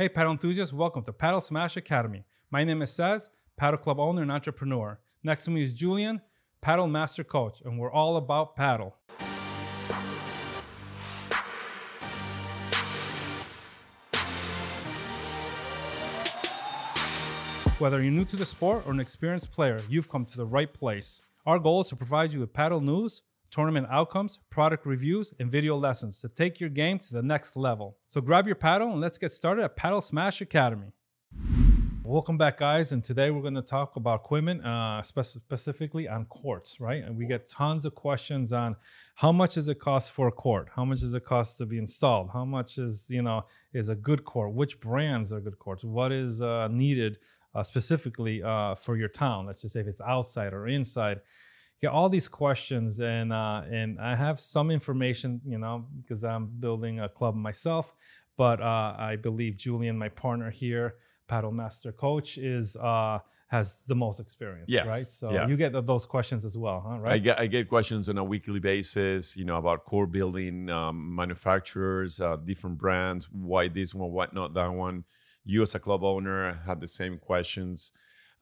Hey, padel enthusiasts, welcome to Padel Smash Academy. My name is Cesc, padel club owner and entrepreneur. Next to me is Julian, padel master coach, and we're all about padel. Whether you're new to the sport or an experienced player, you've come to the right place. Our goal is to provide you with padel news, tournament outcomes, product reviews, and video lessons to take your game to the next level. So grab your paddle and let's get started at Padel Smash Academy. Welcome back, guys. And today we're going to talk about equipment, uh, spe- specifically on courts, right? And we get tons of questions on how much does it cost for a court? How much does it cost to be installed? How much is you know is a good court? Which brands are good courts? What is uh, needed uh, specifically uh, for your town? Let's just say if it's outside or inside. Yeah, all these questions, and uh, and I have some information, you know, because I'm building a club myself. But uh, I believe Julian, my partner here, padel master coach, is uh, has the most experience, Yes, right? So yes. you get those questions as well, huh? I get I get questions on a weekly basis, you know, about core building, um, manufacturers, uh, different brands, why this one, why not that one. You as a club owner had the same questions.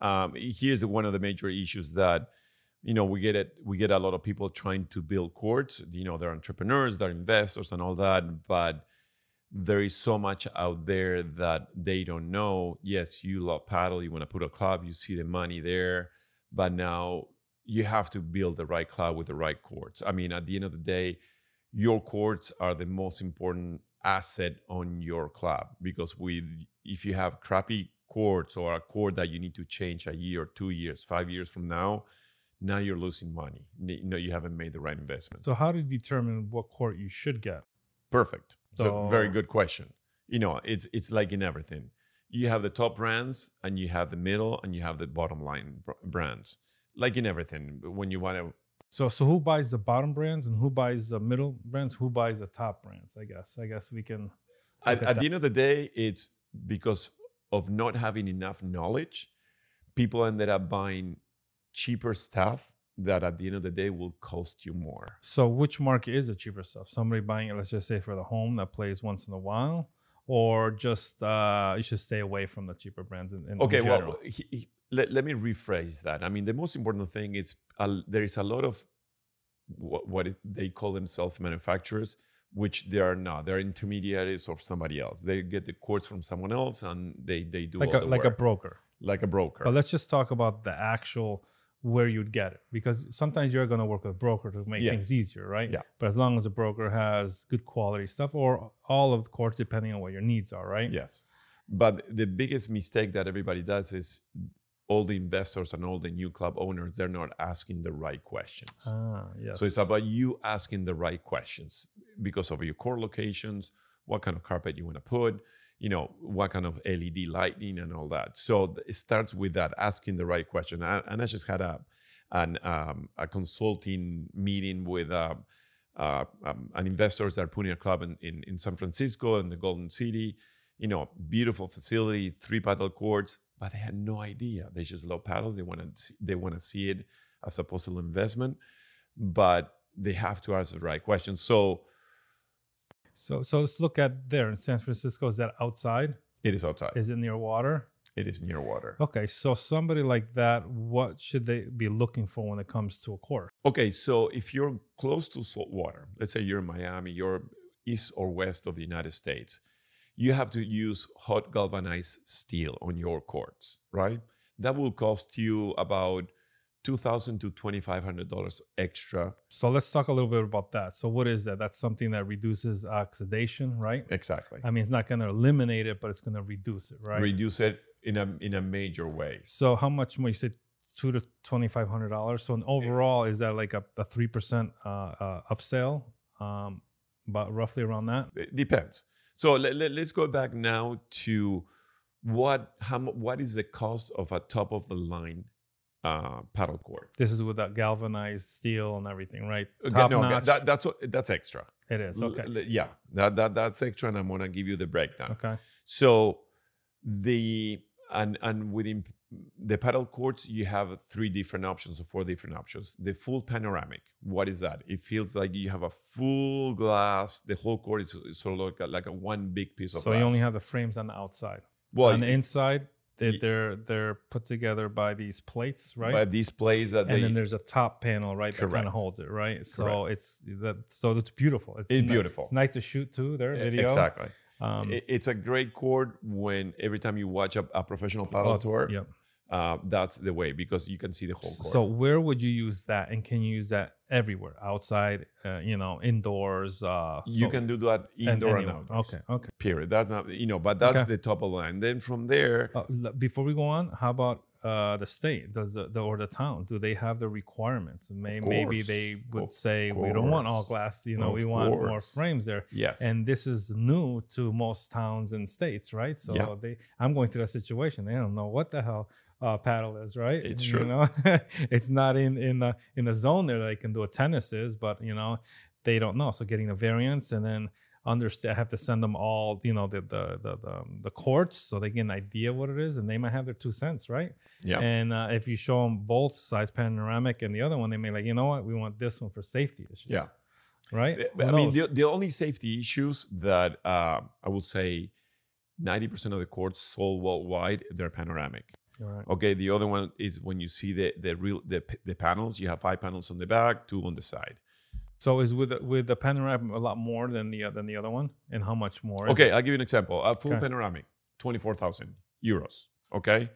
Um, here's one of the major issues that you know we get it. We get a lot of people trying to build courts. You know, they're entrepreneurs, they're investors, and all that, but there is so much out there that they don't know. Yes, you love padel, you want to put a club, you see the money there, but now you have to build the right club with the right courts. I mean, at the end of the day, your courts are the most important asset on your club because with if you have crappy courts or a court that you need to change a year, two years, five years from now, now you're losing money. You know, you haven't made the right investment. So how do you determine what court you should get? Perfect. So, very good question. You know, it's it's like in everything. You have the top brands and you have the middle and you have the bottom line brands. Like in everything, when you want to So so who buys the bottom brands and who buys the middle brands? Who buys the top brands? I guess. I guess we can. at at the end of the day, it's because of not having enough knowledge, people ended up buying cheaper stuff that at the end of the day will cost you more. So which market is the cheaper stuff? Somebody buying it, let's just say for the home that plays once in a while, or just uh, you should stay away from the cheaper brands. In, in Okay, general? well, he, he- let, let me rephrase that. I mean, the most important thing is uh, there is a lot of what, what is, they call themselves manufacturers, which they are not. They're intermediaries of somebody else. They get the quotes from someone else and they, they do like all a like a broker. like a broker. But let's just talk about the actual where you'd get it because sometimes you're going to work with a broker to make things easier, right? Yeah. But as long as the broker has good quality stuff or all of the courts, depending on what your needs are, right? Yes. But the biggest mistake that everybody does is all the investors and all the new club owners, they're not asking the right questions. Ah, yes. So it's about you asking the right questions because of your core locations, what kind of carpet you want to put, you know, what kind of LED lighting and all that. So it starts with that, asking the right question. And and I just had a an um, a consulting meeting with uh, uh, um, an investors that are putting a club in, in, in San Francisco in the Golden City. You know, beautiful facility, three padel courts, but they had no idea. They just love padel. They want to they want to see it as a possible investment, but they have to ask the right questions. So So so let's look at there in San Francisco. Is that outside? it is outside. Is it near water? it is near water. Okay, so somebody like that, what should they be looking for when it comes to a course? Okay, so if you're close to salt water, let's say you're in Miami, you're east or west of the United States, you have to use hot galvanized steel on your courts, right? That will cost you about two thousand to twenty five hundred dollars extra. So let's talk a little bit about that. So what is that? That's something that reduces oxidation, right? Exactly. I mean, it's not going to eliminate it, but it's going to reduce it, right? Reduce it in a in a major way. so how much more? You said two to twenty five hundred dollars. So in overall, is that like a a three percent uh, uh, upsell? Um, about roughly around that. It depends. So let, let, us go back now to what how what is the cost of a top of the line uh, padel court? This is with that galvanized steel and everything, right? Uh, Top no, notch. that, that's that's extra. it is okay. l- yeah, that, that that's extra, and I'm gonna give you the breakdown. Okay. So the and and within the padel courts you have three different options or four different options the full panoramic what is that it feels like you have a full glass the whole court is, is sort of like a, like a one big piece of So glass you only have the frames on the outside. well on the inside, they, Ye- they're they're put together by these plates, right? by these plates that and they then there's a top panel, right, Correct. that kind of holds it, right? So Correct. it's that. So it's beautiful. It's, It's beautiful. It's nice to shoot too. There, E- video. exactly Um, It- it's a great court when every time you watch a, a professional padel oh, tour Yep. Uh, that's the way because you can see the whole court So where would you use that, and can you use that everywhere? Outside, uh, you know, indoors. Uh, you so- can do that indoor and, anywhere. outdoors Okay. Okay. period that's not you know but that's Okay. the top of the line then from there Uh, before we go on, how about uh, the state? Does the, the or the town? Do they have the requirements? May, maybe they would Of say we don't want all glass. You know, Of we want more frames there. yes And this is new to most towns and states, right? So Yeah. they, I'm going through that situation. They don't know what the hell uh, padel is, right? It's You know, it's not in in the in the zone there that they can do a tennis is, but you know, they don't know. So getting the variants and then understand, I have to send them all, you know, the the the the, um, the courts so they get an idea what it is, and they might have their two cents, right? yeah And uh, if you show them both size panoramic and the other one, they may like, you know what, we want this one for safety issues. Yeah. Right. Who I mean, the, the only safety issues that uh, I would say 90% of the courts sold worldwide, they're panoramic. Right. Okay, the other one is when you see the the real the, the panels, you have five panels on the back, two on the side. So is with the, with the panoramic a lot more than the uh, than the other one, and how much more? Okay? I'll give you an example. A full Okay. panoramic, 24,000 euros. Okay.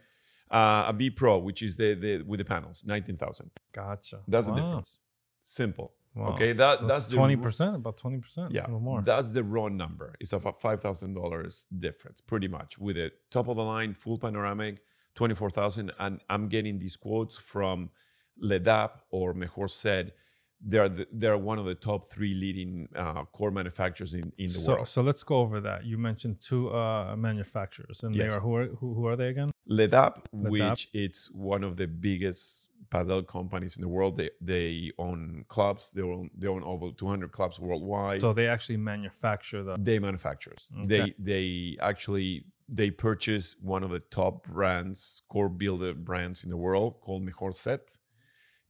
Uh, a V Pro, which is the, the with the panels, 19,000. gotcha. That's Wow. the difference. Simple. Wow. Okay, that- So that's twenty percent, about twenty percent. Yeah, or more. that's the raw number. It's about five thousand dollars difference, pretty much, with a top of the line full panoramic, twenty four thousand. And I'm getting these quotes from Ledap or Mejorset they're the, they're one of the top three leading uh, core manufacturers in, in the so world. so let's go over that. You mentioned two uh, manufacturers, and they are who are who, who are they again? Ledap, Ledap. which it's one of the biggest padel companies in the world. They they own clubs. They own they own over 200 clubs worldwide. So they actually manufacture the. they manufacturers Okay. they they actually they purchase one of the top brands core builder brands in the world called Mejorset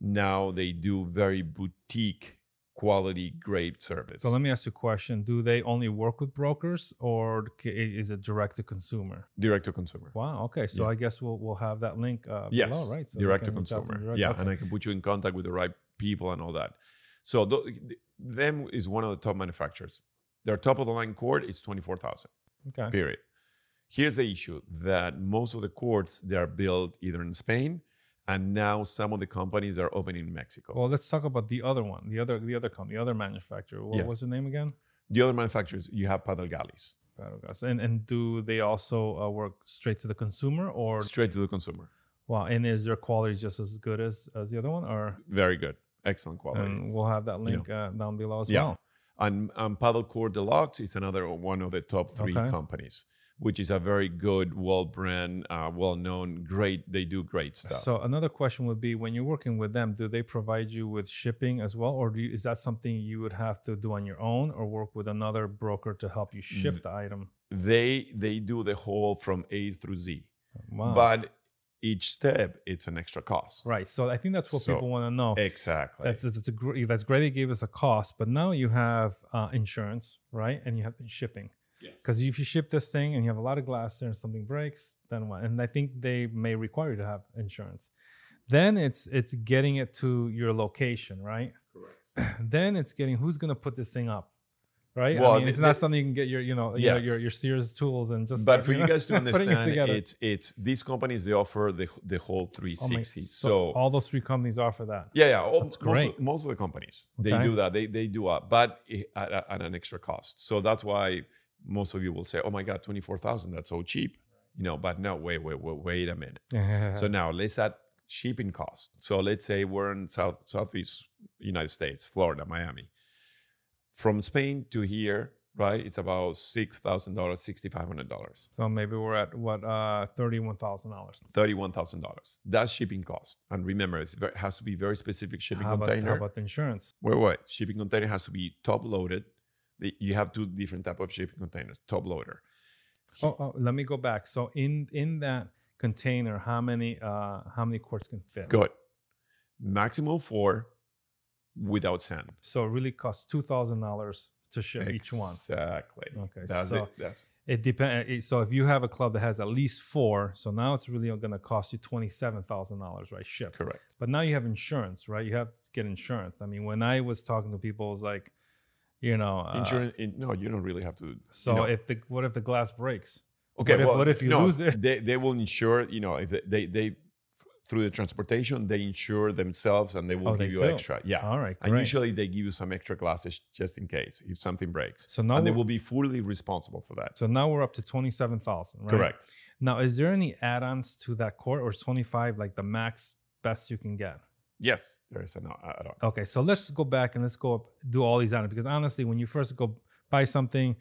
now they do very boutique quality great service So let me ask you a question: Do they only work with brokers, or is it direct to consumer? direct to consumer Wow. Okay. So Yeah. I guess we'll we'll have that link uh, yes below, right? So direct to can reach out consumer direct. yeah Okay. and i can put you in contact with the right people and all that so th- them is one of the top manufacturers their top of the line cord is 24000 okay. period. Here's the issue that most of the courts they are built either in Spain, and now some of the companies are opening in Mexico. Well, let's talk about the other one, the other the other company, the other manufacturer. What Yes. was the name again? the other manufacturers, you have Padel Galis, Paddlegas. And and do they also uh, work straight to the consumer, or straight to the consumer. wow? And is their quality just as good as as the other one, or Very good, excellent quality. and we'll have that You link uh, down below as yeah. well. And, and Paddle Core Deluxe is another one of the top three Okay. companies, which is a very good, well brand, uh, well known, great. They do great stuff. So another question would be: When you're working with them, do they provide you with shipping as well, or do you, is that something you would have to do on your own, or work with another broker to help you ship the item? they they do the whole from A through Z, Wow. but each step it's an extra cost. right. So I think that's what So, people want to know. Exactly. That's that's, a great. That's great. They gave us a cost, but now you have uh, insurance, right? And you have shipping. Yes. Because if you ship this thing and you have a lot of glass there and something breaks, then what? And I think they may require you to have insurance. Then it's it's getting it to your location, right? Correct. then it's getting who's going to put this thing up, right? Well, I mean, it's not something you can get your you know your, your your Sears tools and just. But for you know, guys to putting it understand, it's it's these companies they offer the the whole Oh my- 360. so, so all those three companies offer that. yeah, yeah, all, That's most, great. of, most of the companies they do that. They they do it, but at, at an extra cost. So that's why most of you will say, "Oh my God, twenty four thousand, that's so cheap," you know. But no, wait, wait, wait, wait a minute. So now let's add shipping cost. So let's say we're in South Southeast United States, Florida, Miami. From Spain to here, right? It's about six thousand dollars, sixty five hundred dollars, So maybe we're at what uh thirty one thousand dollars. thirty one thousand dollars. That's shipping cost. And remember, it's very, has to be very specific shipping How about, container. how about the insurance? wait, wait. Shipping container has to be top loaded. The- You have two different type of shipping containers. Top loader. Oh, oh, let me go back. So in in that, container, how many uh how many quarts can fit? Good. Maximum four without sand. So it really costs two thousand dollars to ship each one. Exactly. Okay, So That's so- it. That's It depends. So if you have a club that has at least four, so now it's really going to cost you twenty seven thousand dollars, right? Ship. correct. But now you have insurance, right? You have to get insurance. I mean, when I was talking to people, it was like, you know, uh, Insurance. in, no, you don't really have to. you So know. if the what if the glass breaks? okay, what if- well, what if you no, lose it? They they will insure. You know, if they they, they through the transportation they insure themselves and they will Oh, give they you do? extra. Yeah. All right, And usually they give you some extra glasses just in case if something breaks. So now and they will be fully responsible for that. So now we're up to twenty seven thousand, right? Correct. Now, is there any add-ons to that court, or is twenty five like the max best you can get? Yes, there is an add-on. Okay, so let's go back and let's go up, do all these add-ons because honestly, when you first go buy something,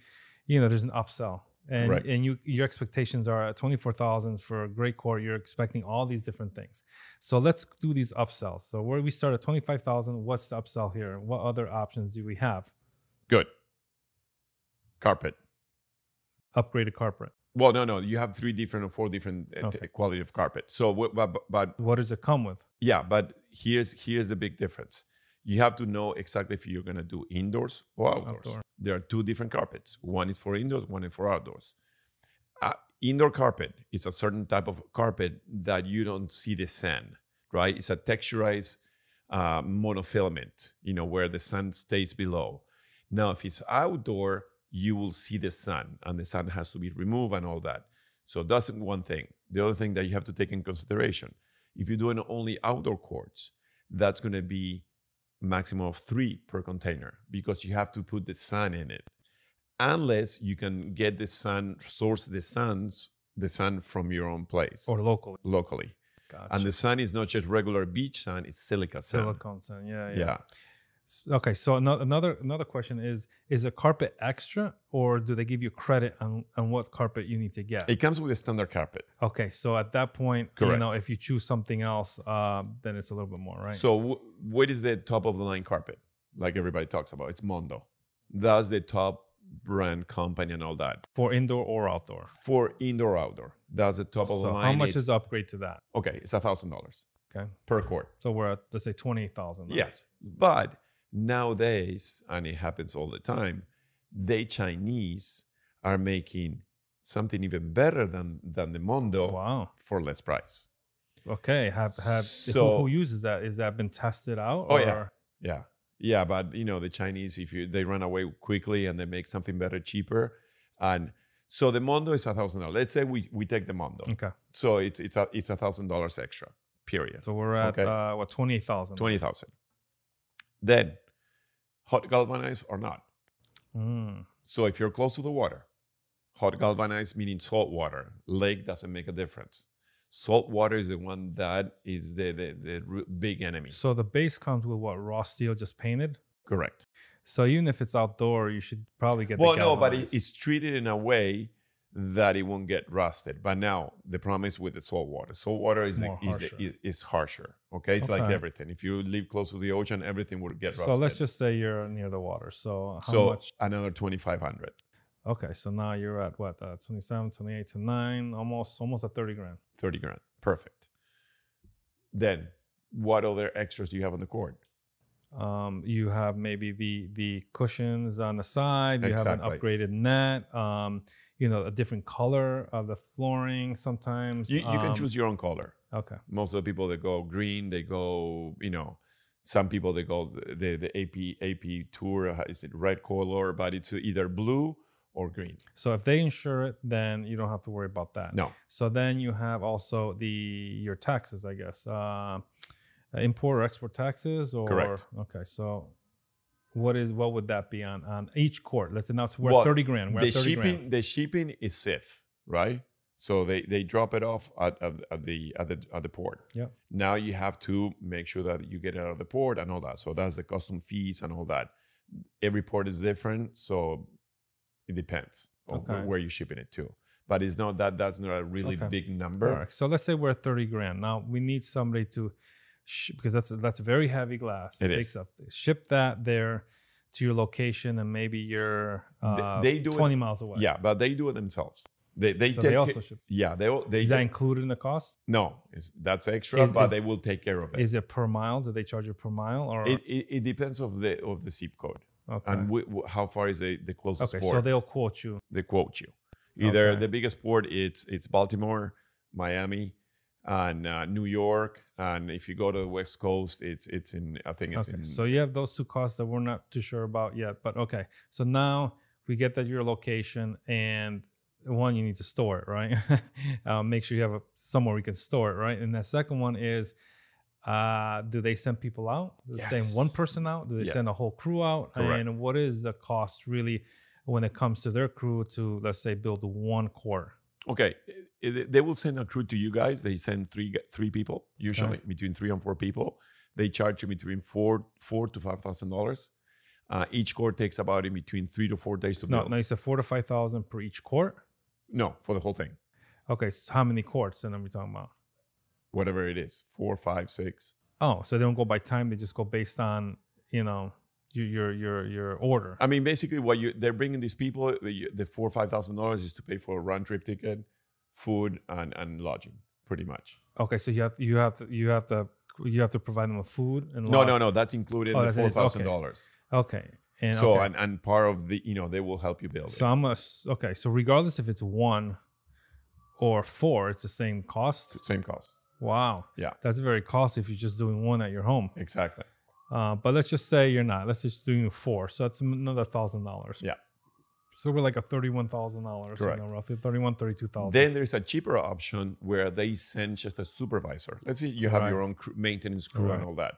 you know, there's an upsell. And, Right. and you your expectations are at 24,000 for a great core. You're expecting all these different things. So let's do these upsells. So where we start at 25,000, what's the upsell here? What other options do we have? Good. Carpet. Upgraded carpet. Well, no, no. You have three different or four different uh, t- quality of carpet. So, but, but What does it come with? yeah, but here's here's the big difference. You have to know exactly if you're gonna do indoors or outdoors. Outdoor. There are two different carpets. One is for indoors, one is for outdoors. Uh, indoor carpet is a certain type of carpet that you don't see the sand, right? It's a texturized uh, monofilament, you know, where the sun stays below. Now, if it's outdoor, you will see the sun, and the sun has to be removed and all that. So that's one thing. The other thing that you have to take in consideration, if you're doing only outdoor courts, that's going to be maximum of three per container because you have to put the sun in it. Unless you can get the sun, source the suns, the sun from your own place Or locally? locally. Gotcha. And the sun is not just regular beach sun; it's silica sun. silicone sun. Yeah, yeah. Yeah. Okay, so another another question is: Is a carpet extra, or do they give you credit on on what carpet you need to get? It comes with a standard carpet. Okay, so at that point, Correct. you know, if you choose something else, uh, then it's a little bit more, right? So, w- what is the top of the line carpet? Like everybody talks about, it's Mondo. That's the top brand company and all that for indoor or outdoor. for indoor outdoor. That's the top of the So line. how much It's- is the upgrade to that? okay? It's a thousand dollars Okay, per court. so we're at let's say twenty eight thousand. Yes, but nowadays, and it happens all the time, they Chinese are making something even better than than the Mondo Wow. for less price. Okay. Have have So- who uses that? Is that been tested out? Oh, yeah. Yeah. Yeah, but you know, the Chinese if you they run away quickly and they make something better cheaper. And so the Mondo is a thousand dollars. Let's say we we take the Mondo. Okay. So it's it's a it's a thousand dollars extra, period. So we're at Okay. uh, what twenty eight thousand. Twenty thousand. Then hot galvanized or not. Mm. So if you're close to the water, hot galvanized meaning salt water, lake doesn't make a difference. Salt water is the one that is the the, the big enemy. So the base comes with what raw steel just painted. Correct. So even if it's outdoor, you should probably get. Well, the no, but it's treated in a way that it won't get rusted. But now the problem is with the salt water. Salt water is, the, is, the, harsher. is, is harsher. Okay, it's like everything. If you live close to the ocean, everything will get rusted. So let's just say you're near the water. So how so much? another twenty five hundred. Okay, so now you're at what? Uh, 27, 28 to 9, almost almost at 30 grand. 30 grand. Perfect. Then what other extras do you have on the court? Um, you have maybe the the cushions on the side. You have an upgraded net. Um, you know, a different color of the flooring. Sometimes You, you can Um, choose your own color. Okay, Most of the people that go green, they go, you know, some people they go the the AP AP tour uh, is it red color, but it's either blue or green. so if they insure it, then you don't have to worry about that. No, So then you have also the your taxes, I guess. Uh, import or export taxes, or Correct. Okay, so what is what would that be on on each court? Let's say now it's we're Well, thirty grand. We're the thirty shipping grand. the shipping is safe, right? So they they drop it off at, at, at the at the at the port. Yeah. Now you have to make sure that you get it out of the port and all that. So that's the custom fees and all that. Every port is different, so it depends on where you're shipping it to. But it's not that that's not a really Okay. big number. Right. So let's say we're at thirty grand. Now we need somebody to sh- because that's that's very heavy glass. It big is. stuff. Ship that there to your location, and maybe you're uh, they do it- twenty miles away. Yeah, but they do it themselves. They they so take they also should. yeah they they Is that included in the cost? no it's, that's extra, Is- but is- they will take care of it. Is it per mile? Do they charge you per mile or it, it, it depends of the of the zip code okay? and w- w- how far is the, the closest okay, port. so they'll quote you. they quote you. Either Okay. the biggest port it's it's Baltimore, Miami, and uh, New York, and if you go to the West Coast, it's it's in I think it's Okay, in so you have those two costs that we're not too sure about yet, but okay. So now we get that your location and one you need to store it, right? uh, make sure you have a, somewhere we can store it, right? And the second one is, uh, do they send people out? Do they send one person out? Do they send a whole crew out? Correct. And what is the cost really when it comes to their crew to let's say build one core? Okay. i- i- they will send a crew to you guys. They send three three people usually between three and four people. They charge you between four four to five thousand dollars. Uh, each court takes about in between three to four days to No, build. no, you said four to five thousand per each court. no, for the whole thing, Okay, so how many courts then are we talking about? whatever it is, four, five, six. Oh, so they don't go by time; they just go based on you know your your your, your order. I mean, basically, what you they're bringing these people, uh, the the four or five thousand dollars is to pay for a round trip ticket, food, and and lodging, pretty much. Okay, so you have to, you have to you have to you have to provide them with food and No, lodge- no, no, that's included Oh, in the four thousand dollars. Okay, and So okay. and and part of the you know they will help you build so it. I'm a okay. So regardless if it's one or four, it's the same cost. Same cost. Wow, Yeah, that's very costly if you're just doing one at your home. exactly. Uh, but let's just say you're not. Let's just doing four. So that's another thousand dollars. Yeah. So we're like a thirty-one thousand dollars. You know, roughly thirty-one, thirty-two thousand. Then there's a cheaper option where they send just a supervisor. Let's say you have Right. your own crew, maintenance crew Right. and all that.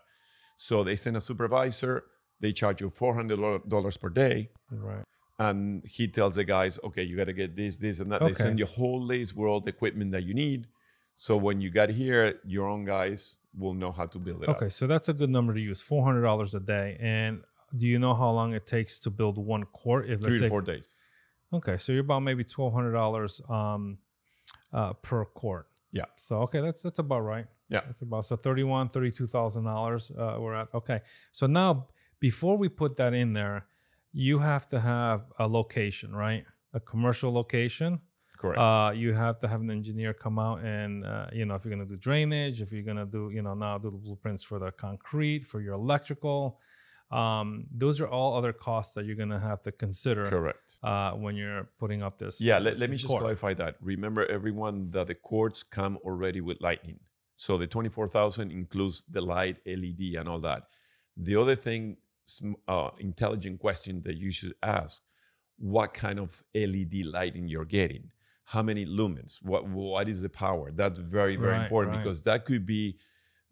So they send a supervisor. They charge you four hundred dollars per day. right. and he tells the guys, okay, you got to get this, this, and that. They send you a whole list with all the equipment that you need. So when you got here, your own guys will know how to build it Okay, up. so that's a good number to use. Four hundred dollars a day. And do you know how long it takes to build one court? If Three let's to say, four days. Okay, so you're about maybe twelve hundred dollars um, uh, per court. Yeah. So okay, that's that's about right. Yeah. That's about so thirty-one, thirty-two thousand dollars. Uh, we're at okay. So now before we put that in there, you have to have a location, right? A commercial location. Correct. Uh, you have to have an engineer come out and uh, you know if you're gonna do drainage, if you're gonna do you know now do the blueprints for the concrete, for your electrical. Um, those are all other costs that you're gonna have to consider Correct. uh, when you're putting up this. Yeah, this- let, let me just court. clarify that. Remember, everyone, that the cords come already with lighting. So the 24,000 includes the light, LED, and all that. The other thing, uh, intelligent question that you should ask what kind of LED lighting you're getting? How many lumens? What, what is the power? That's very, very Right, important right. because that could be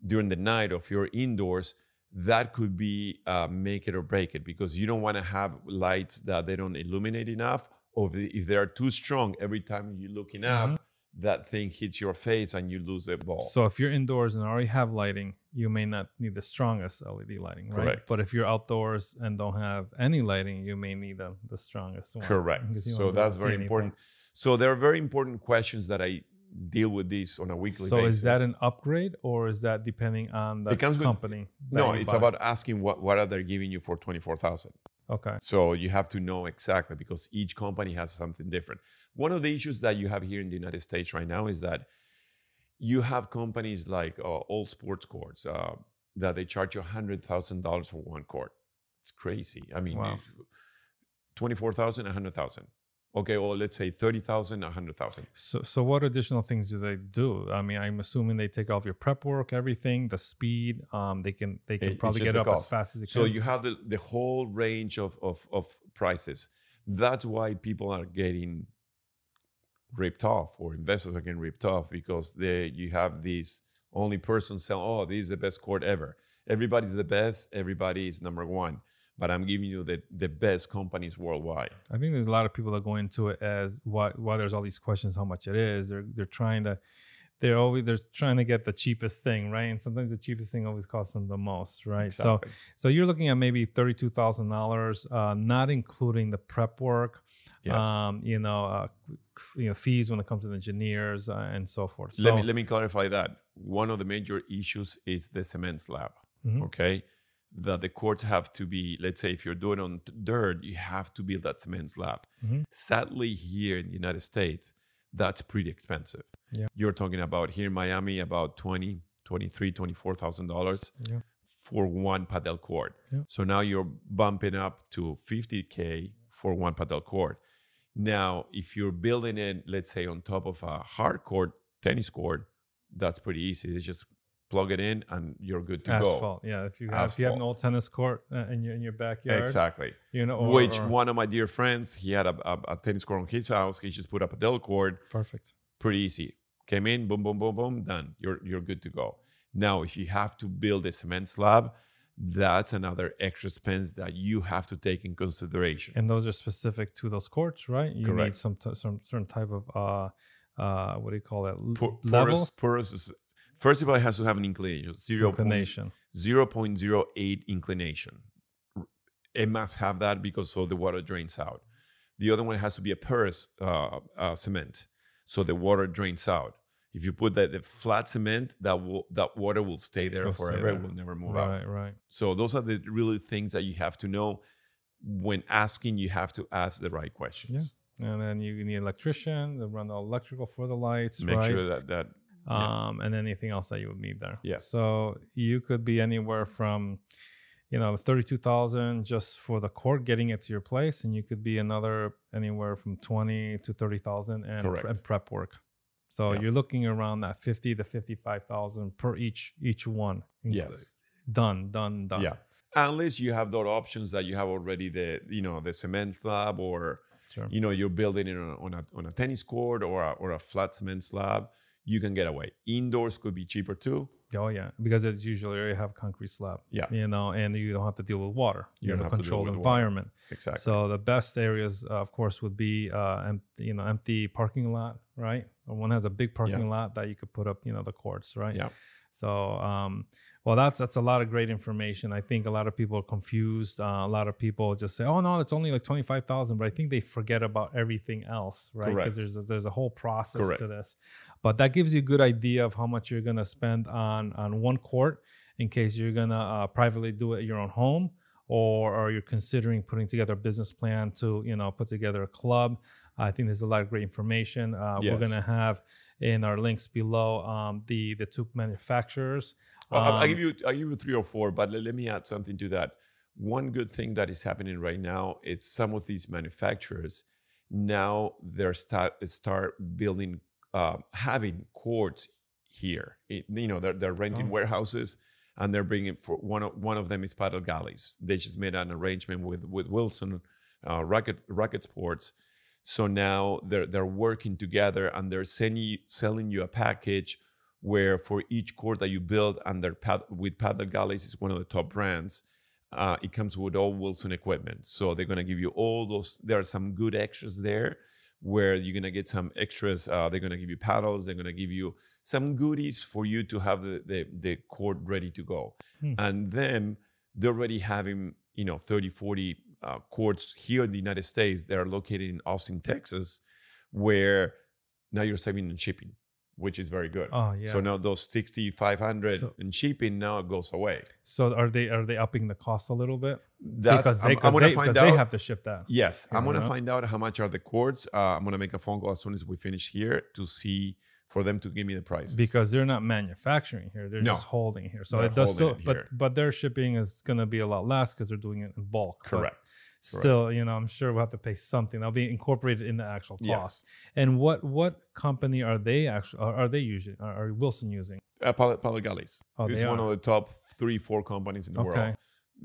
during the night or if you're indoors that could be uh, make it or break it because you don't want to have lights that they don't illuminate enough or if they- are too strong every time you're looking up Mhm. that thing hits your face and you lose the ball So if you're indoors and already have lighting, you may not need the strongest LED lighting, right? Correct. But if you're outdoors and don't have any lighting, you may need the, the strongest one. correct so won't be able that's very anything. So there are very important questions that i deal with this on a weekly So basis So is that an upgrade or is that depending on the with- company? that no it's buy? about asking what, what are they giving you for 24000 okay. So you have to know exactly because each company has something different. One of the issues that you have here in the United States right now is that you have companies like uh, All Sports Courts uh, that they charge you hundred thousand dollars for one court. It's crazy. I mean, Wow. twenty-four thousand, a hundred thousand. Okay, or let's say thirty thousand, a hundred thousand. So so what additional things do they do? I mean, I'm assuming they take off your prep work, everything, the speed. Um, they can they can it's probably get up as fast as they So can. So you have the, the whole range of, of, of prices. That's why people are getting ripped off or investors are getting ripped off because they you have these only person selling, oh, this is the best court ever. Everybody's the best, everybody is number one. But I'm giving you the, the best companies worldwide. I think there's a lot of people that go into it as why why there's all these questions how much it is. They're they're trying to they're always they're trying to get the cheapest thing, right? And sometimes the cheapest thing always costs them the most, right? So Exactly. so you're looking at maybe thirty two thousand dollars, uh, not including the prep work, Yes. um, you know, uh, you know, fees when it comes to the engineers uh, and so forth. So, let me let me clarify that. One of the major issues is the cement slab. Mhm. Okay. That the courts have to be, let's say, if you're doing on dirt, you have to build that cement slab. Mhm. Sadly, here in the United States, that's pretty expensive. Yeah. You're talking about here in Miami about 20, 23, 24,000 dollars for one padel court. Yeah. So now you're bumping up to 50k for one padel court. Now, if you're building it, let's say on top of a hard court tennis court, that's pretty easy. It's just plug it in and you're good to go. Asphalt. Yeah. If you have, if you have an old tennis court uh, in your in your backyard, Exactly. you know, or, Which or- one of my dear friends, he had a, a, a tennis court on his house. He just put up a padel court. perfect. pretty easy. Came in, boom, boom, boom, boom, done. You're you're good to go. Now, if you have to build a cement slab, that's another extra expense that you have to take in consideration. And those are specific to those courts, right? You need some t- some certain type of uh uh what do you call? L- Por- levels porous, porous is first of all, it has to have an inclination, zero inclination. 0.08 inclination. It must have that because so the water drains out. The other one has to be a porous uh, uh, cement, so the water drains out. If you put that the flat cement, that will that water will stay there stay forever. there. It will never move out. Right, right. So those are the really things that you have to know when asking. You have to ask the right questions. And then you need an electrician to run the electrical for the lights, Make right? sure that that yeah. um, and anything else that you would need there. Yeah. So you could be anywhere from, you know, thirty-two thousand just for the court getting it to your place, and you could be another anywhere from twenty to thirty thousand and, Correct. and prep work. So Yeah. you're looking around that fifty to fifty-five thousand per each each one. yes, Done, done, done. yeah. Unless you have those options that you have already the you know the cement slab or Sure. you know you're building it on a, on a, on a tennis court or a, or a flat cement slab you can get away indoors could be cheaper too Oh yeah, because it's usually you have concrete slab. Yeah. You know, and you don't have to deal with water. You You're in don't a have to deal controlled with water. environment. exactly So the best areas, uh, of course, would be uh, empty, you know, empty parking lot, right? Or one has a big parking lot that you could put up, you know, the courts, right? Yeah. So, um, well, that's that's a lot of great information. I think a lot of people are confused. Uh, a lot of people just say, "Oh no, it's only like twenty five thousand, but I think they forget about everything else, right? Because there's a, there's a whole process Correct. to this. But that gives you a good idea of how much you're gonna spend on on one court in case you're gonna uh, privately do it at your own home or, or you're considering putting together a business plan to you know put together a club. I think there's a lot of great information uh, we're gonna have in our links below um, the the two manufacturers. Well, I'll, I'll Um, give you I'll give you three or four, but let, let me add something to that. One good thing that is happening right now is some of these manufacturers now they're start start building uh, having courts here. It- you know they're they're renting Oh. warehouses and they're bringing for one of one of them is Padel Galis. They just made an arrangement with with Wilson uh, Racket Racket Sports. So now they're they're working together and they're sending you, selling you a package where for each court that you build under pad, with Padel Galis is one of the top brands. Uh, it comes with all Wilson equipment, so they're gonna give you all those. There are some good extras there, where you're gonna get some extras. Uh, they're gonna give you paddles. They're gonna give you some goodies for you to have the the, the court ready to go. Hmm. And then they're already having you know 30, 40 uh, courts here in the United States. They're located in Austin, Texas, where now you're saving in shipping, which is very good. oh yeah So now those 6,500 So- in shipping now it goes away. so are they are they upping the cost a little bit That's, because they, I'm, I'm they, find out. they have to ship that yes, I'm gonna Yeah. find out how much are the cords. Uh, I'm gonna make a phone call as soon as we finish here to see for them to give me the price because they're not manufacturing here they're No. just holding here so They're it does still it but but their shipping is going to be a lot less because they're doing it in bulk but still you know i'm sure we'll have to pay something that'll be incorporated in the actual cost Yes. and what what company are they actually are, they using are, are wilson using Uh, Padel Galis. Oh, it's one of the top three, four companies in the Okay. world.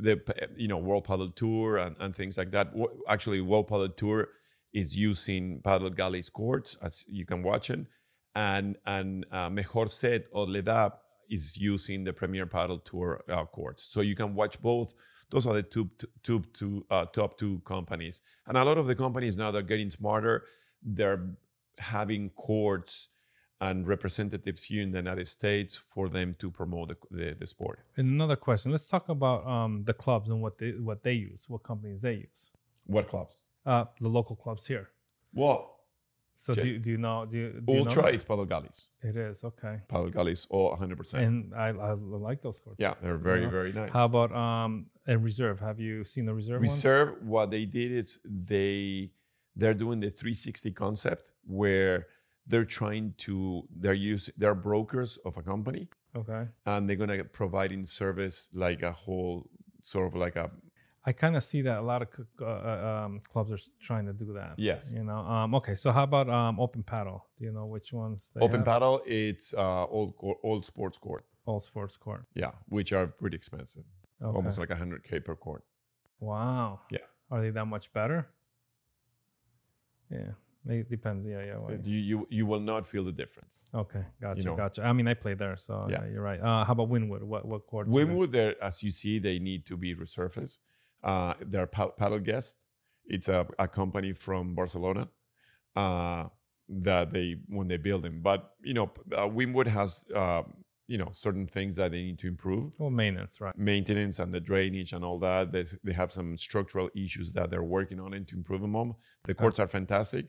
The you know World Padel Tour and, and things like that. Actually, World Padel Tour is using Padel Galis courts as you can watch it, and and uh, Mejorset or Ledap is using the Premier Padel Tour uh, courts. So you can watch both. Those are the two, two, two, uh, top two companies, and a lot of the companies now they're getting smarter. They're having courts and representatives here in the United States for them to promote the, the, the sport. and another question let's talk about um the clubs and what they what they use what companies they use What clubs? uh the local clubs here Well, so do, you- do you know do you, do you know Ultra, it's Padel Galis. it is okay Padel Galis, all 100%. and I, I like those courts yeah, they're very, Yeah. very nice. how about um and reserve have you seen the reserve ones? Reserve, what they did is they they're doing the 360 concept where they're trying to they're use they're brokers of a company Okay. and they're gonna providing service like a whole sort of like a I kind of see that a lot of uh, uh, um, clubs are trying to do that. Yes. You know. Um, okay. So how about um, open padel? Do you know which ones? Open have? padel. It's uh, old old sports court. All sports court. Yeah, which are pretty expensive, Okay. almost like hundred k per court. wow. Yeah. Are they that much better? Yeah. It depends. Yeah. Yeah. well, You you you will not feel the difference. Okay. Gotcha. know. Gotcha. I mean, I played there, so Yeah. yeah, you're right. Uh, how about Wynwood? What what court? Wynwood, there as you see, they need to be resurfaced. Uh, they're paddle guest. It's a, a company from Barcelona uh, that they when they build them. But you know, uh, Wynwood has uh, you know certain things that they need to improve. Well, maintenance, right? maintenance and the drainage and all that. They, they have some structural issues that they're working on and to improve them. on. The courts are fantastic,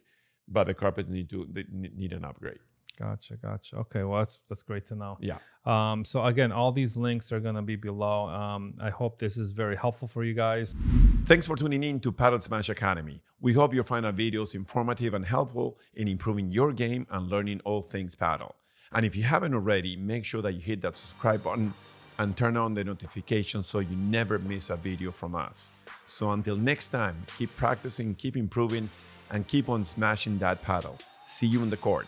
but the carpets need to they need an upgrade. Gotcha. Gotcha. Okay. Well, that's that's great to know. Yeah. Um, so again, all these links are gonna be below. Um, I hope this is very helpful for you guys. Thanks for tuning in to Padel Smash Academy. We hope you find our videos informative and helpful in improving your game and learning all things padel. And if you haven't already, make sure that you hit that subscribe button and turn on the notifications so you never miss a video from us. So until next time, keep practicing, keep improving, and keep on smashing that paddle. See you in the court.